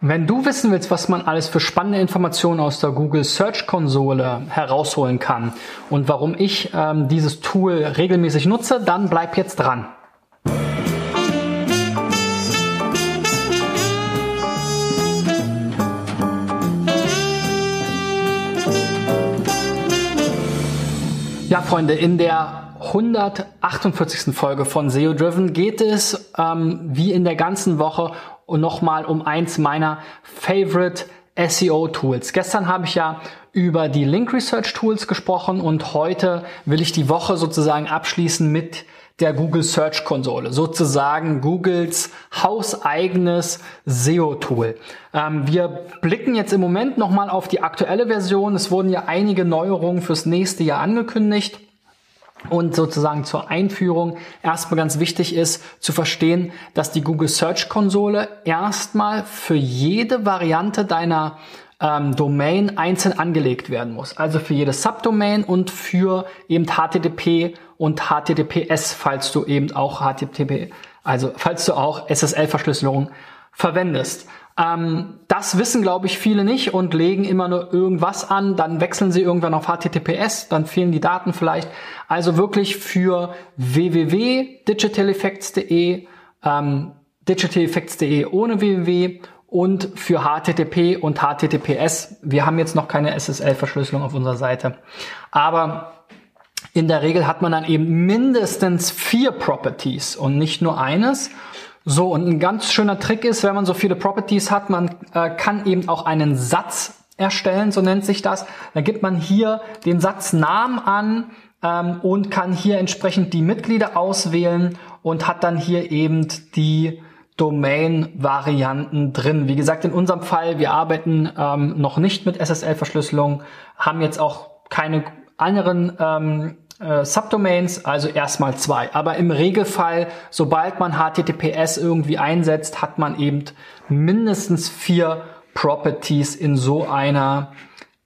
Wenn du wissen willst, was man alles für spannende Informationen aus der Google Search Konsole herausholen kann und warum ich ähm, dieses Tool regelmäßig nutze, dann bleib jetzt dran. Ja, Freunde, in der 148. Folge von SEO Driven geht es ähm, wie in der ganzen Woche und nochmal um eins meiner Favorite SEO Tools. Gestern habe ich ja über die Link Research Tools gesprochen und heute will ich die Woche sozusagen abschließen mit der Google Search Konsole, sozusagen Googles hauseigenes SEO-Tool. Ähm, wir blicken jetzt im Moment nochmal auf die aktuelle Version. Es wurden ja einige Neuerungen fürs nächste Jahr angekündigt. Und sozusagen zur Einführung erstmal ganz wichtig ist zu verstehen, dass die Google Search Konsole erstmal für jede Variante deiner ähm, Domain einzeln angelegt werden muss. Also für jede Subdomain und für eben HTTP und HTTPS, falls du eben auch HTTP, also falls du auch SSL-Verschlüsselung verwendest. Ähm, das wissen, glaube ich, viele nicht und legen immer nur irgendwas an, dann wechseln sie irgendwann auf HTTPS, dann fehlen die Daten vielleicht. Also wirklich für www.digitaleffects.de, ähm, digitaleffects.de ohne www und für HTTP und HTTPS. Wir haben jetzt noch keine SSL-Verschlüsselung auf unserer Seite. Aber in der Regel hat man dann eben mindestens vier Properties und nicht nur eines. So, und ein ganz schöner Trick ist, wenn man so viele Properties hat, man äh, kann eben auch einen Satz erstellen, so nennt sich das. Dann gibt man hier den Satznamen an ähm, und kann hier entsprechend die Mitglieder auswählen und hat dann hier eben die Domain-Varianten drin. Wie gesagt, in unserem Fall, wir arbeiten ähm, noch nicht mit SSL-Verschlüsselung, haben jetzt auch keine anderen ähm, äh, Subdomains, also erstmal zwei. Aber im Regelfall, sobald man HTTPS irgendwie einsetzt, hat man eben mindestens vier Properties in so einer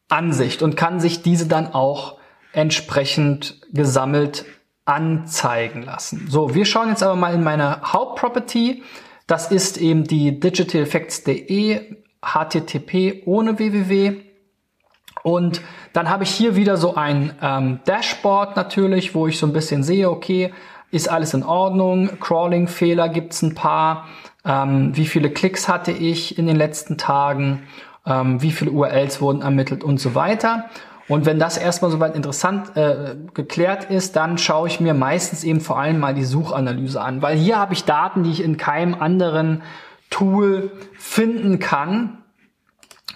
Ansicht und kann sich diese dann auch entsprechend gesammelt anzeigen lassen. So, wir schauen jetzt aber mal in meine Hauptproperty. Das ist eben die digitaleffects.de HTTP ohne www. Und dann habe ich hier wieder so ein ähm, Dashboard natürlich, wo ich so ein bisschen sehe, okay, ist alles in Ordnung, Crawling-Fehler gibt's ein paar, ähm, wie viele Klicks hatte ich in den letzten Tagen, ähm, wie viele URLs wurden ermittelt und so weiter. Und wenn das erstmal soweit interessant äh, geklärt ist, dann schaue ich mir meistens eben vor allem mal die Suchanalyse an, weil hier habe ich Daten, die ich in keinem anderen Tool finden kann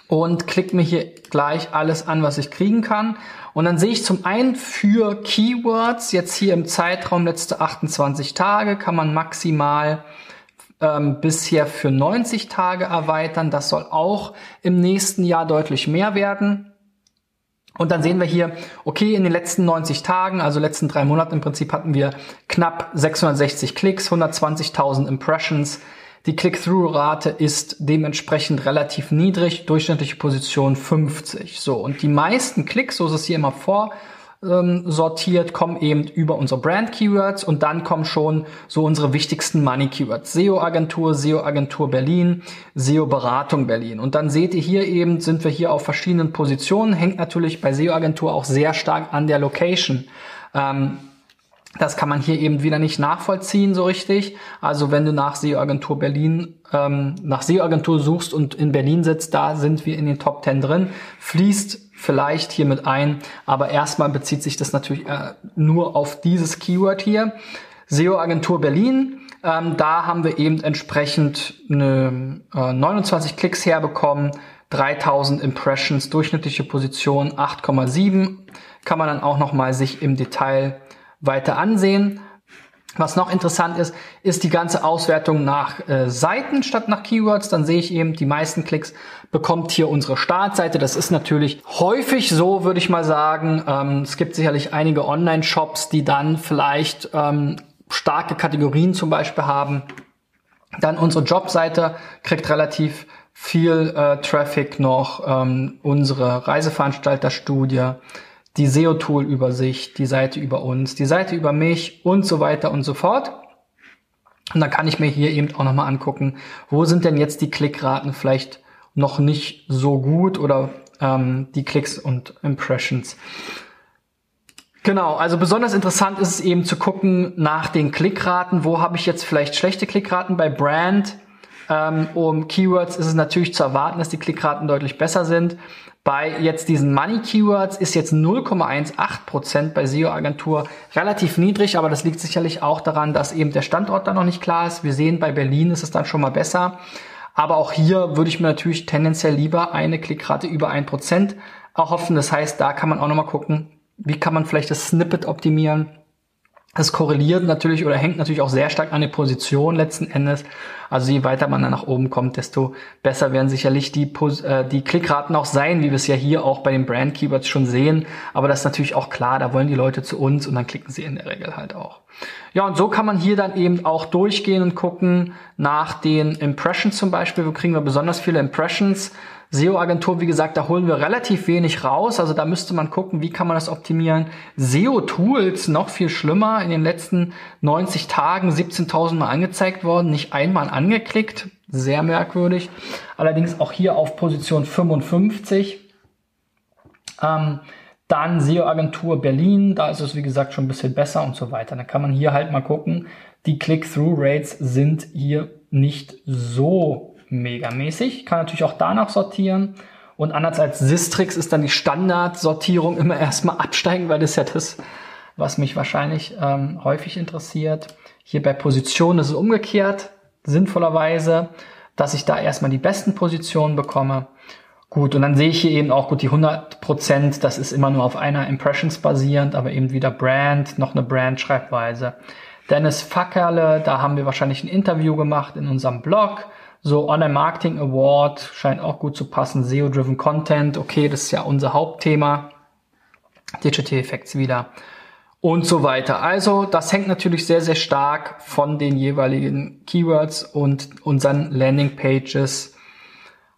und klicke mir hier gleich alles an, was ich kriegen kann. Und dann sehe ich zum einen für Keywords, jetzt hier im Zeitraum letzte 28 Tage, kann man maximal ähm, bisher für 90 Tage erweitern. Das soll auch im nächsten Jahr deutlich mehr werden. Und dann sehen wir hier, okay, in den letzten 90 Tagen, also letzten drei Monaten im Prinzip hatten wir knapp 660 Klicks, 120.000 Impressions, die Click-Through-Rate ist dementsprechend relativ niedrig, durchschnittliche Position 50. So, und die meisten Klicks, so ist es hier immer vor, ähm, sortiert, kommen eben über unsere Brand-Keywords und dann kommen schon so unsere wichtigsten Money-Keywords. SEO-Agentur, SEO-Agentur Berlin, SEO-Beratung Berlin. Und dann seht ihr hier eben, sind wir hier auf verschiedenen Positionen, hängt natürlich bei SEO-Agentur auch sehr stark an der Location. Ähm, das kann man hier eben wieder nicht nachvollziehen so richtig. Also wenn du nach SEO-Agentur Berlin, ähm, nach SEO-Agentur suchst und in Berlin sitzt, da sind wir in den Top 10 drin, fließt vielleicht hier mit ein, aber erstmal bezieht sich das natürlich äh, nur auf dieses Keyword hier. SEO-Agentur Berlin, ähm, da haben wir eben entsprechend eine, äh, 29 Klicks herbekommen, 3000 Impressions, durchschnittliche Position 8,7. Kann man dann auch nochmal sich im Detail weiter ansehen. Was noch interessant ist, ist die ganze Auswertung nach äh, Seiten statt nach Keywords. Dann sehe ich eben, die meisten Klicks bekommt hier unsere Startseite. Das ist natürlich häufig so, würde ich mal sagen. Ähm, es gibt sicherlich einige Online-Shops, die dann vielleicht ähm, starke Kategorien zum Beispiel haben. Dann unsere Jobseite kriegt relativ viel äh, Traffic noch. Ähm, unsere Reiseveranstalterstudie die SEO-Tool-Übersicht, die Seite über uns, die Seite über mich und so weiter und so fort. Und dann kann ich mir hier eben auch nochmal angucken, wo sind denn jetzt die Klickraten vielleicht noch nicht so gut oder ähm, die Klicks und Impressions. Genau, also besonders interessant ist es eben zu gucken nach den Klickraten. Wo habe ich jetzt vielleicht schlechte Klickraten? Bei Brand um Keywords ist es natürlich zu erwarten, dass die Klickraten deutlich besser sind. Bei jetzt diesen Money Keywords ist jetzt 0,18% bei SEO Agentur relativ niedrig, aber das liegt sicherlich auch daran, dass eben der Standort da noch nicht klar ist. Wir sehen, bei Berlin ist es dann schon mal besser. Aber auch hier würde ich mir natürlich tendenziell lieber eine Klickrate über 1% erhoffen. Das heißt, da kann man auch nochmal gucken, wie kann man vielleicht das Snippet optimieren. Das korreliert natürlich oder hängt natürlich auch sehr stark an der Position letzten Endes. Also je weiter man dann nach oben kommt, desto besser werden sicherlich die, äh, die Klickraten auch sein, wie wir es ja hier auch bei den Brand Keywords schon sehen. Aber das ist natürlich auch klar, da wollen die Leute zu uns und dann klicken sie in der Regel halt auch. Ja, und so kann man hier dann eben auch durchgehen und gucken nach den Impressions zum Beispiel. Wo kriegen wir besonders viele Impressions? SEO-Agentur, wie gesagt, da holen wir relativ wenig raus. Also da müsste man gucken, wie kann man das optimieren. SEO-Tools, noch viel schlimmer, in den letzten 90 Tagen 17.000 Mal angezeigt worden, nicht einmal angeklickt. Sehr merkwürdig. Allerdings auch hier auf Position 55. Ähm, dann SEO-Agentur Berlin, da ist es wie gesagt schon ein bisschen besser und so weiter. Dann kann man hier halt mal gucken, die Click-Through-Rates sind hier nicht so megamäßig. Kann natürlich auch danach sortieren. Und anders als Sistrix ist dann die Standardsortierung immer erstmal absteigen, weil das ist ja das, was mich wahrscheinlich ähm, häufig interessiert. Hier bei Positionen ist es umgekehrt, sinnvollerweise, dass ich da erstmal die besten Positionen bekomme. Gut, und dann sehe ich hier eben auch gut die 100 Prozent, das ist immer nur auf einer Impressions basierend, aber eben wieder Brand, noch eine Brand-Schreibweise. Dennis Fackerle, da haben wir wahrscheinlich ein Interview gemacht in unserem Blog. So Online Marketing Award scheint auch gut zu passen. SEO-driven Content, okay, das ist ja unser Hauptthema. Digital Effects wieder und so weiter. Also das hängt natürlich sehr, sehr stark von den jeweiligen Keywords und unseren Landing Pages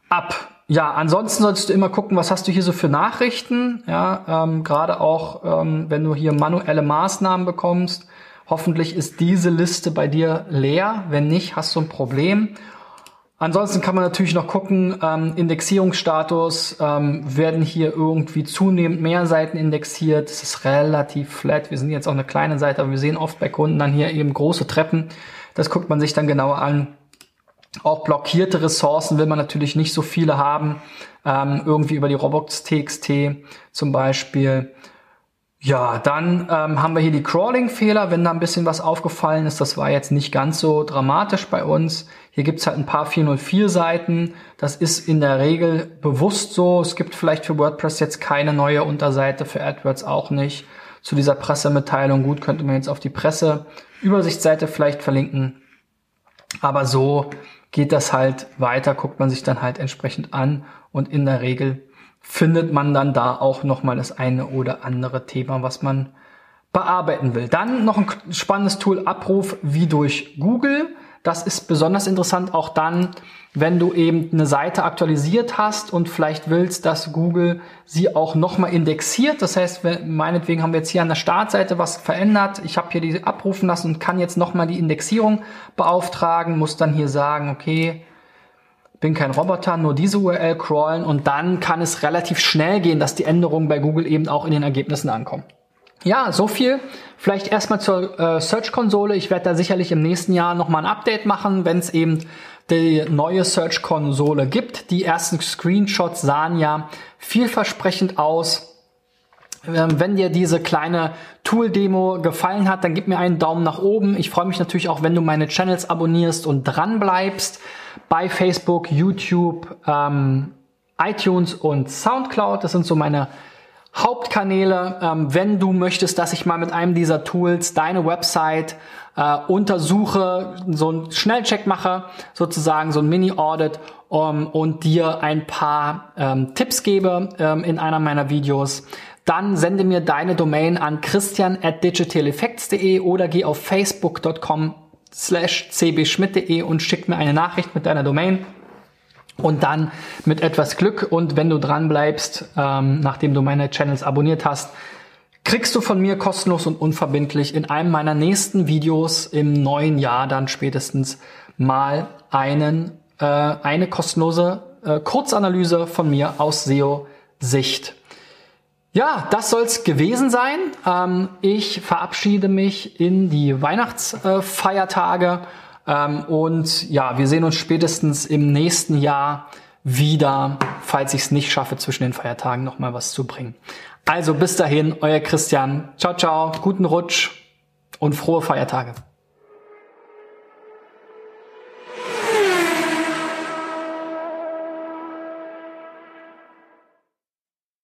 ab. Ja, ansonsten solltest du immer gucken, was hast du hier so für Nachrichten. Ja, ähm, gerade auch, ähm, wenn du hier manuelle Maßnahmen bekommst. Hoffentlich ist diese Liste bei dir leer. Wenn nicht, hast du ein Problem. Ansonsten kann man natürlich noch gucken, ähm, Indexierungsstatus, ähm, werden hier irgendwie zunehmend mehr Seiten indexiert. Es ist relativ flat. Wir sind jetzt auch eine kleine Seite, aber wir sehen oft bei Kunden dann hier eben große Treppen. Das guckt man sich dann genauer an. Auch blockierte Ressourcen will man natürlich nicht so viele haben. Ähm, irgendwie über die Robots.txt zum Beispiel. Ja, dann ähm, haben wir hier die Crawling-Fehler, wenn da ein bisschen was aufgefallen ist. Das war jetzt nicht ganz so dramatisch bei uns. Hier gibt's halt ein paar 404-Seiten. Das ist in der Regel bewusst so. Es gibt vielleicht für WordPress jetzt keine neue Unterseite, für AdWords auch nicht. Zu dieser Pressemitteilung, gut, könnte man jetzt auf die Presseübersichtsseite vielleicht verlinken. Aber so geht das halt weiter, guckt man sich dann halt entsprechend an und in der Regel findet man dann da auch nochmal das eine oder andere Thema, was man bearbeiten will. Dann noch ein spannendes Tool Abruf wie durch Google. Das ist besonders interessant auch dann, wenn du eben eine Seite aktualisiert hast und vielleicht willst, dass Google sie auch nochmal indexiert. Das heißt, meinetwegen haben wir jetzt hier an der Startseite was verändert. Ich habe hier die abrufen lassen und kann jetzt nochmal die Indexierung beauftragen, muss dann hier sagen, okay, bin kein Roboter, nur diese URL crawlen und dann kann es relativ schnell gehen, dass die Änderungen bei Google eben auch in den Ergebnissen ankommen. Ja, so viel. Vielleicht erstmal zur äh, Search-Konsole. Ich werde da sicherlich im nächsten Jahr nochmal ein Update machen, wenn es eben die neue Search-Konsole gibt. Die ersten Screenshots sahen ja vielversprechend aus. Ähm, wenn dir diese kleine Tool-Demo gefallen hat, dann gib mir einen Daumen nach oben. Ich freue mich natürlich auch, wenn du meine Channels abonnierst und dran bleibst bei Facebook, YouTube, ähm, iTunes und SoundCloud. Das sind so meine Hauptkanäle. Ähm, wenn du möchtest, dass ich mal mit einem dieser Tools deine Website äh, untersuche, so einen Schnellcheck mache, sozusagen so ein Mini-Audit um, und dir ein paar ähm, Tipps gebe ähm, in einer meiner Videos, dann sende mir deine Domain an christian at digitaleffects.de oder geh auf facebook.com slash cbschmidt.de und schick mir eine Nachricht mit deiner Domain. Und dann mit etwas Glück und wenn du dran bleibst, ähm, nachdem du meine Channels abonniert hast, kriegst du von mir kostenlos und unverbindlich in einem meiner nächsten Videos im neuen Jahr dann spätestens mal einen, äh, eine kostenlose äh, Kurzanalyse von mir aus SEO-Sicht. Ja, das soll's gewesen sein. Ähm, ich verabschiede mich in die Weihnachtsfeiertage ähm, und ja, wir sehen uns spätestens im nächsten Jahr wieder, falls ich es nicht schaffe, zwischen den Feiertagen nochmal was zu bringen. Also bis dahin, euer Christian. Ciao, ciao, guten Rutsch und frohe Feiertage.